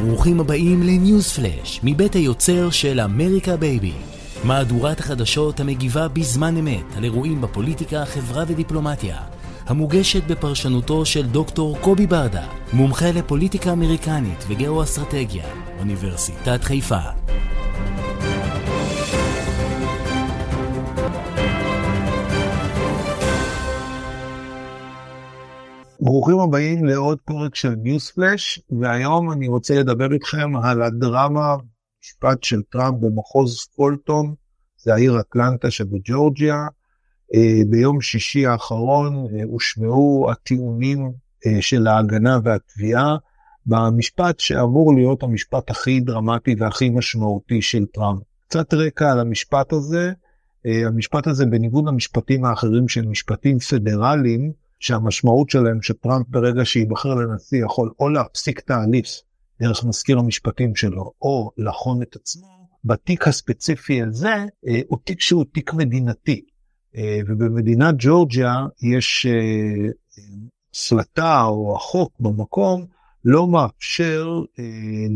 ברוכים הבאים לניוז פלאש, מבית היוצר של אמריקה בייבי. מהדורת החדשות המגיבה בזמן אמת על אירועים בפוליטיקה, חברה ודיפלומטיה. המוגשת בפרשנותו של דוקטור קובי ברדה, מומחה לפוליטיקה אמריקנית וגאו-אסטרטגיה, אוניברסיטת חיפה. ברוכים הבאים לעוד פרק של ניוזפלאש, והיום אני רוצה לדבר איתכם על הדרמה משפט של טראמפ במחוז פולטון, זה העיר אטלנטה שבג'ורג'יה. אה, ביום שישי האחרון אה, הושמעו הטיעונים אה, של ההגנה והתביעה במשפט שאמור להיות המשפט הכי דרמטי והכי משמעותי של טראמפ. קצת רקע על המשפט הזה, המשפט הזה בניגוד למשפטים האחרים של משפטים פדרליים, שהמשמעות שלהם שטראמפ ברגע שייבחר לנשיא יכול או להפסיק תהליך דרך מזכיר המשפטים שלו או לחון את עצמו, בתיק הספציפי הזה אה, הוא תיק שהוא תיק מדינתי. אה, ובמדינת ג'ורג'יה יש אה, סלטה או החוק במקום לא מאפשר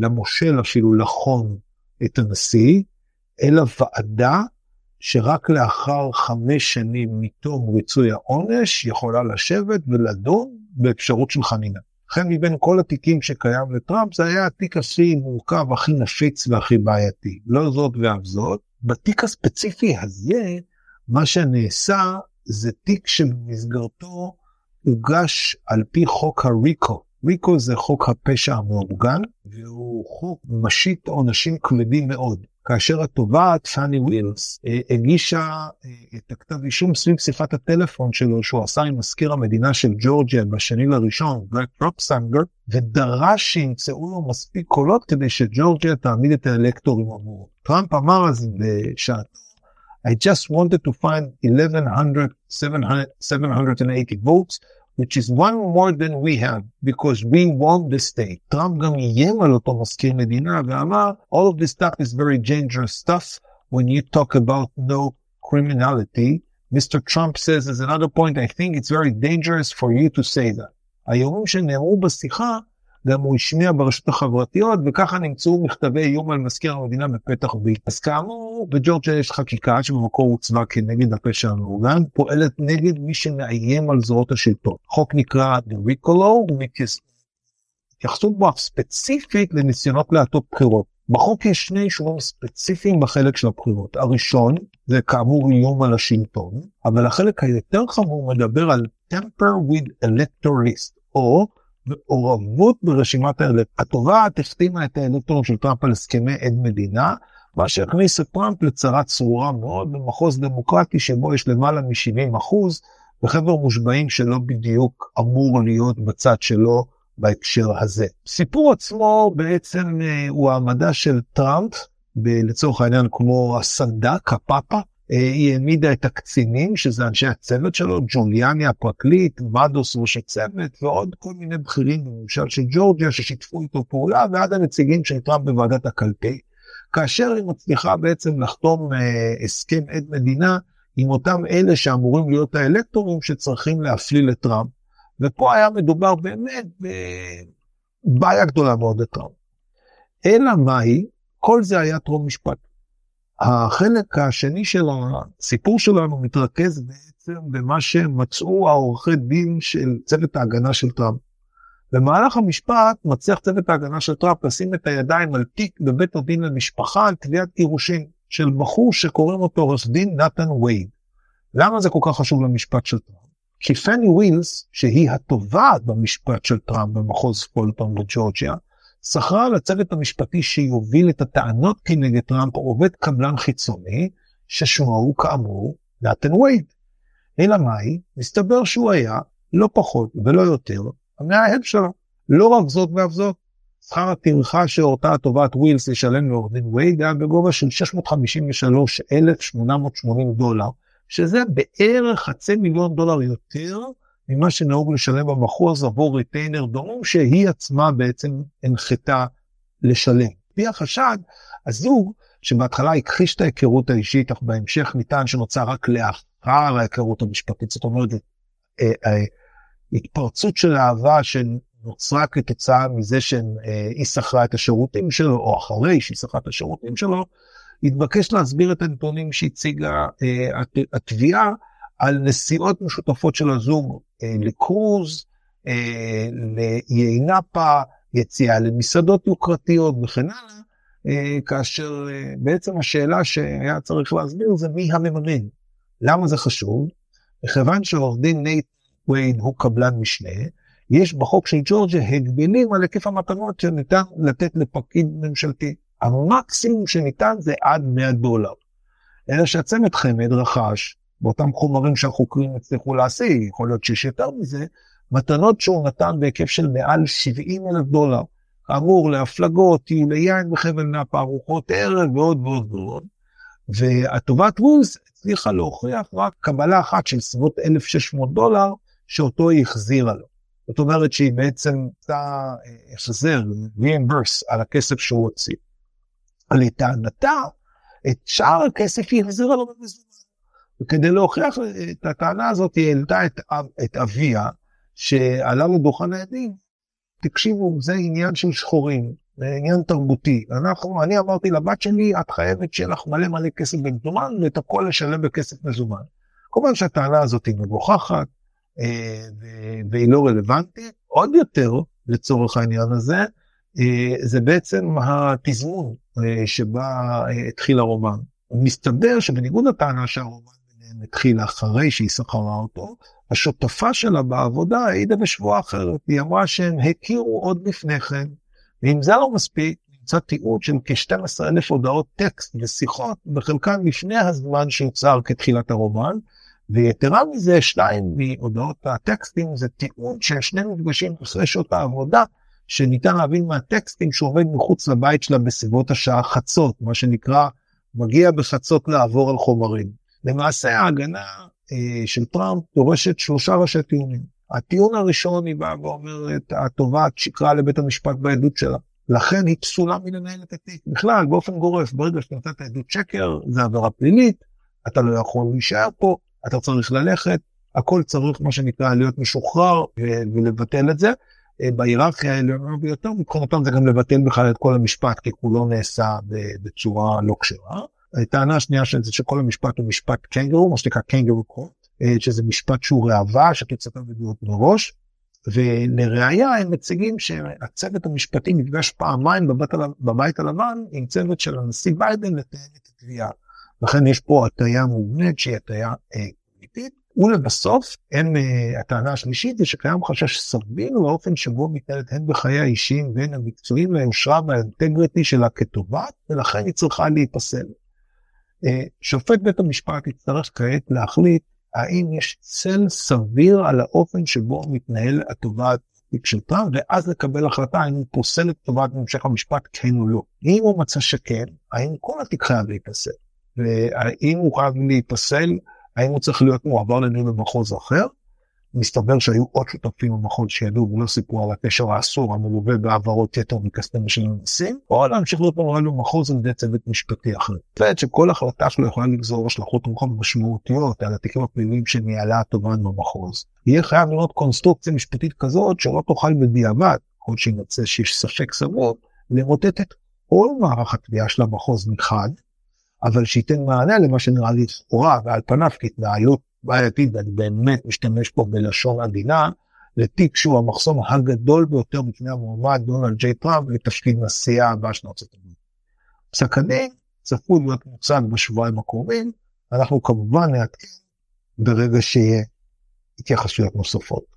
למושל אפילו לחון את הנשיא, אלא ועדה שרק לאחר חמש שנים מתום ריצוי העונש יכולה לשבת ולדון באפשרות של חנינה. לכן מבין כל התיקים שקיים לטראמפ זה היה התיק הכי מורכב, הכי נפיץ והכי בעייתי. לא זאת ואף זאת. בתיק הספציפי הזה, מה שנעשה זה תיק שבמסגרתו הוגש על פי חוק הריקו. ריקו זה חוק הפשע המאורגן, והוא חוק משית עונשים כבדים מאוד. כאשר התובעת פאני ווילס אה, הגישה אה, את הכתב אישום סביב שיחת הטלפון שלו שהוא עשה עם מזכיר המדינה של ג'ורג'יה בשני לראשון, גרק פרופסנגר, ודרש שימצאו לו מספיק קולות כדי שג'ורג'יה תעמיד את האלקטורים עבורו. טראמפ אמר אז בשעתו, I just wanted to find 1100, 780 votes which is one more than we have because we won the state. טראמפ גם איים על אותו מזכיר מדינה ואמר all of this stuff is very dangerous stuff when you talk about no criminality. Mr. Trump says as another point I think it's very dangerous for you to say that. האיומים שנאמרו בשיחה גם הוא השמיע ברשתות החברתיות וככה נמצאו מכתבי איום על מזכיר המדינה בפתח ביט. אז כאמור בג'ורג'יה יש חקיקה שבמקור הוצבה כנגד הפשע המאורגן פועלת נגד מי שמאיים על זרועות השלטון. חוק נקרא The Rico Law התייחסות בו ספציפית לניסיונות להטות בחירות. בחוק יש שני אישורים ספציפיים בחלק של הבחירות. הראשון זה כאמור איום על השלטון, אבל החלק היותר חמור מדבר על temper with electorist או מעורבות ברשימת האלקטורים. התובעת החתימה את האלקטורים של טראמפ על הסכמי עד מדינה, מה שהכניס את טראמפ לצרה צרורה מאוד במחוז דמוקרטי שבו יש למעלה מ-70 אחוז, וחבר מושבעים שלא בדיוק אמור להיות בצד שלו בהקשר הזה. סיפור עצמו בעצם אה, הוא העמדה של טראמפ, לצורך העניין כמו הסנדק, הפאפה, היא העמידה את הקצינים, שזה אנשי הצוות שלו, ג'וליאני הפרקליט, מדוס ראש הצוות, ועוד כל מיני בכירים בממשל של ג'ורג'יה ששיתפו איתו פעולה, ועד הנציגים של טראמפ בוועדת הקלפי. כאשר היא מצליחה בעצם לחתום אה, הסכם עד מדינה עם אותם אלה שאמורים להיות האלקטורים שצריכים להפליל את טראמפ. ופה היה מדובר באמת בבעיה גדולה מאוד לטראמפ. אלא מאי? כל זה היה טרום משפט. החלק השני של הסיפור שלנו מתרכז בעצם במה שמצאו העורכי דין של צוות ההגנה של טראמפ. במהלך המשפט מצליח צוות ההגנה של טראמפ לשים את הידיים על תיק בבית הדין למשפחה על תביעת גירושין של בחור שקוראים אותו עורך דין נתן וייד. למה זה כל כך חשוב למשפט של טראמפ? כי פני ווילס, שהיא התובעת במשפט של טראמפ במחוז פולטון בג'ורג'יה, שכרה לצוות המשפטי שיוביל את הטענות כנגד טראמפ עובד קבלן חיצוני, ששמו הוא כאמור נתן וייד. אלא מאי? מסתבר שהוא היה, לא פחות ולא יותר, המאהב שלו. לא רק זאת ואף זאת, שכר הטרחה שהורתה התובעת ווילס לשלם לעורך דין וייד היה בגובה של 653,880 דולר, שזה בערך חצי מיליון דולר יותר ממה שנהוג לשלם במחוז עבור ריטיינר דומים שהיא עצמה בעצם הנחתה לשלם. לפי החשד, הזוג שבהתחלה הכחיש את ההיכרות האישית, אך בהמשך ניתן שנוצר רק לאחר ההיכרות המשפטית, זאת אומרת, אה, אה, התפרצות של אהבה שנובעת נוצרה כתוצאה מזה שהיא שכרה את השירותים שלו, או אחרי שהיא שכרה את השירותים שלו, התבקש להסביר את הנתונים שהציגה אה, התביעה על נסיעות משותפות של הזוג אה, לקרוז, אה, לאיי נאפה, יציאה למסעדות יוקרתיות וכן הלאה, אה, כאשר אה, בעצם השאלה שהיה צריך להסביר זה מי המממן. למה זה חשוב? מכיוון שעורך דין נייט וייד הוא קבלן משנה, יש בחוק של ג'ורג'יה הגבלים על היקף המתנות שניתן לתת לפקיד ממשלתי. המקסימום שניתן זה עד 100 דולר. אלא שהצמד חמד רכש, באותם חומרים שהחוקרים הצליחו להשיג, יכול להיות שיש יותר מזה, מתנות שהוא נתן בהיקף של מעל 70 אלף דולר. כאמור, להפלגות, טיולי יין בחבל נאפה, ארוחות ערב ועוד ועוד ועוד. והטובת וולס הצליחה להוכיח רק קבלה אחת של סביבות 1,600 דולר, שאותו היא החזירה לו. זאת אומרת שהיא בעצם עשתה החזר, reimburse על הכסף שהוא הוציא. לטענתה, את שאר הכסף היא החזירה לו במזומן. וכדי להוכיח את הטענה הזאת, היא העלתה את, את אביה, שעלה לדוכן העדים, תקשיבו, זה עניין של שחורים, זה עניין תרבותי. אנחנו, אני אמרתי לבת שלי, את חייבת שיהיה לך מלא מלא כסף במזומן, ואת הכל לשלם בכסף מזומן. כמובן שהטענה הזאת היא מגוחכת, אה, והיא לא רלוונטית. עוד יותר, לצורך העניין הזה, אה, זה בעצם התזמון אה, שבה התחיל הרומן. מסתבר שבניגוד לטענה שהרומן התחיל אחרי שהיא שכרה אותו, השותפה שלה בעבודה העידה בשבועה אחרת, היא אמרה שהם הכירו עוד לפני כן, ואם זה לא מספיק, נמצא תיעוד של כ-12 אלף הודעות טקסט ושיחות, בחלקן לפני הזמן שיוצר כתחילת הרומן, ויתרה מזה, שתיים מהודעות הטקסטים זה תיעוד של שני מפגשים אחרי שעות העבודה, שניתן להבין מהטקסטים שהוא עובד מחוץ לבית שלה בסביבות השעה חצות, מה שנקרא, מגיע בחצות לעבור על חומרים. למעשה ההגנה אה, של טראמפ דורשת שלושה ראשי טיעונים. הטיעון הראשון היא באה ואומרת, התובעת שיקרה לבית המשפט בעדות שלה. לכן היא פסולה מלנהל את התיק. בכלל, באופן גורף, ברגע את העדות שקר, זה עבירה פלילית, אתה לא יכול להישאר פה, אתה צריך ללכת, הכל צריך מה שנקרא להיות משוחרר ולבטל את זה. אה, בהיררכיה העליונה ביותר, מבחינתם זה גם לבטל בכלל את כל המשפט, כי כולו נעשה בצורה לא כשרה. הטענה השנייה של זה שכל המשפט הוא משפט קנגרו, מה שנקרא קנגרו קורט, אה, שזה משפט שהוא ראווה, שתצפה בדיוק מראש. ולראיה הם מציגים שהצוות המשפטי נפגש פעמיים בבית, בבית הלבן עם צוות של הנשיא ביידן לתאם את התביעה. לכן יש פה הטיה מובנית שהיא הטיה אמיתית. אה, ולבסוף, הם, אה, הטענה השלישית זה שקיים חשש סביר לאופן שבו מתנהלת הן בחיי האישיים והן המקצועיים והיושרה והאינטגריטי שלה כטובת, ולכן היא צריכה להיפסל. אה, שופט בית המשפט יצטרך כעת להחליט האם יש צל סביר על האופן שבו מתנהל התובעת טראמפ, ואז לקבל החלטה האם הוא פוסל את תובעת בהמשך המשפט כן או לא. אם הוא מצא שכן, האם כל התיק חייב להיפסל? והאם הוא חייב להיפסל, האם הוא צריך להיות מועבר לניהול במחוז אחר? מסתבר שהיו עוד שותפים במחוז שידעו ולא סיפרו על הקשר האסור המלווה בהעברות יתר מכספי משלם המיסים, או להמשיך להיות מנוהל במחוז על ידי צוות משפטי אחר. צוות שכל החלטה שלו יכולה לגזור השלכות רוחב משמעותיות על התיקים הפליליים שניהלה התובען במחוז. יהיה חייב לראות קונסטרוקציה משפטית כזאת שלא תוכל בדיעבד, כל שימצא שיש ספק סבור, למוטט את כל מערך התביעה של המחוז מחד, אבל שייתן מענה למה שנראה לכאורה ועל פניו כהתנהלות בעייתית, ואני באמת משתמש פה בלשון עדינה, לתיק שהוא המחסום הגדול ביותר בפני המועמד דונלד ג'יי טראמפ לתפקיד נשיאה הבא של ארצות הברית. פסק הדין צפוי להיות מוצג בשבועיים הקרובים, אנחנו כמובן נעדכן ברגע שיהיה התייחסויות נוספות.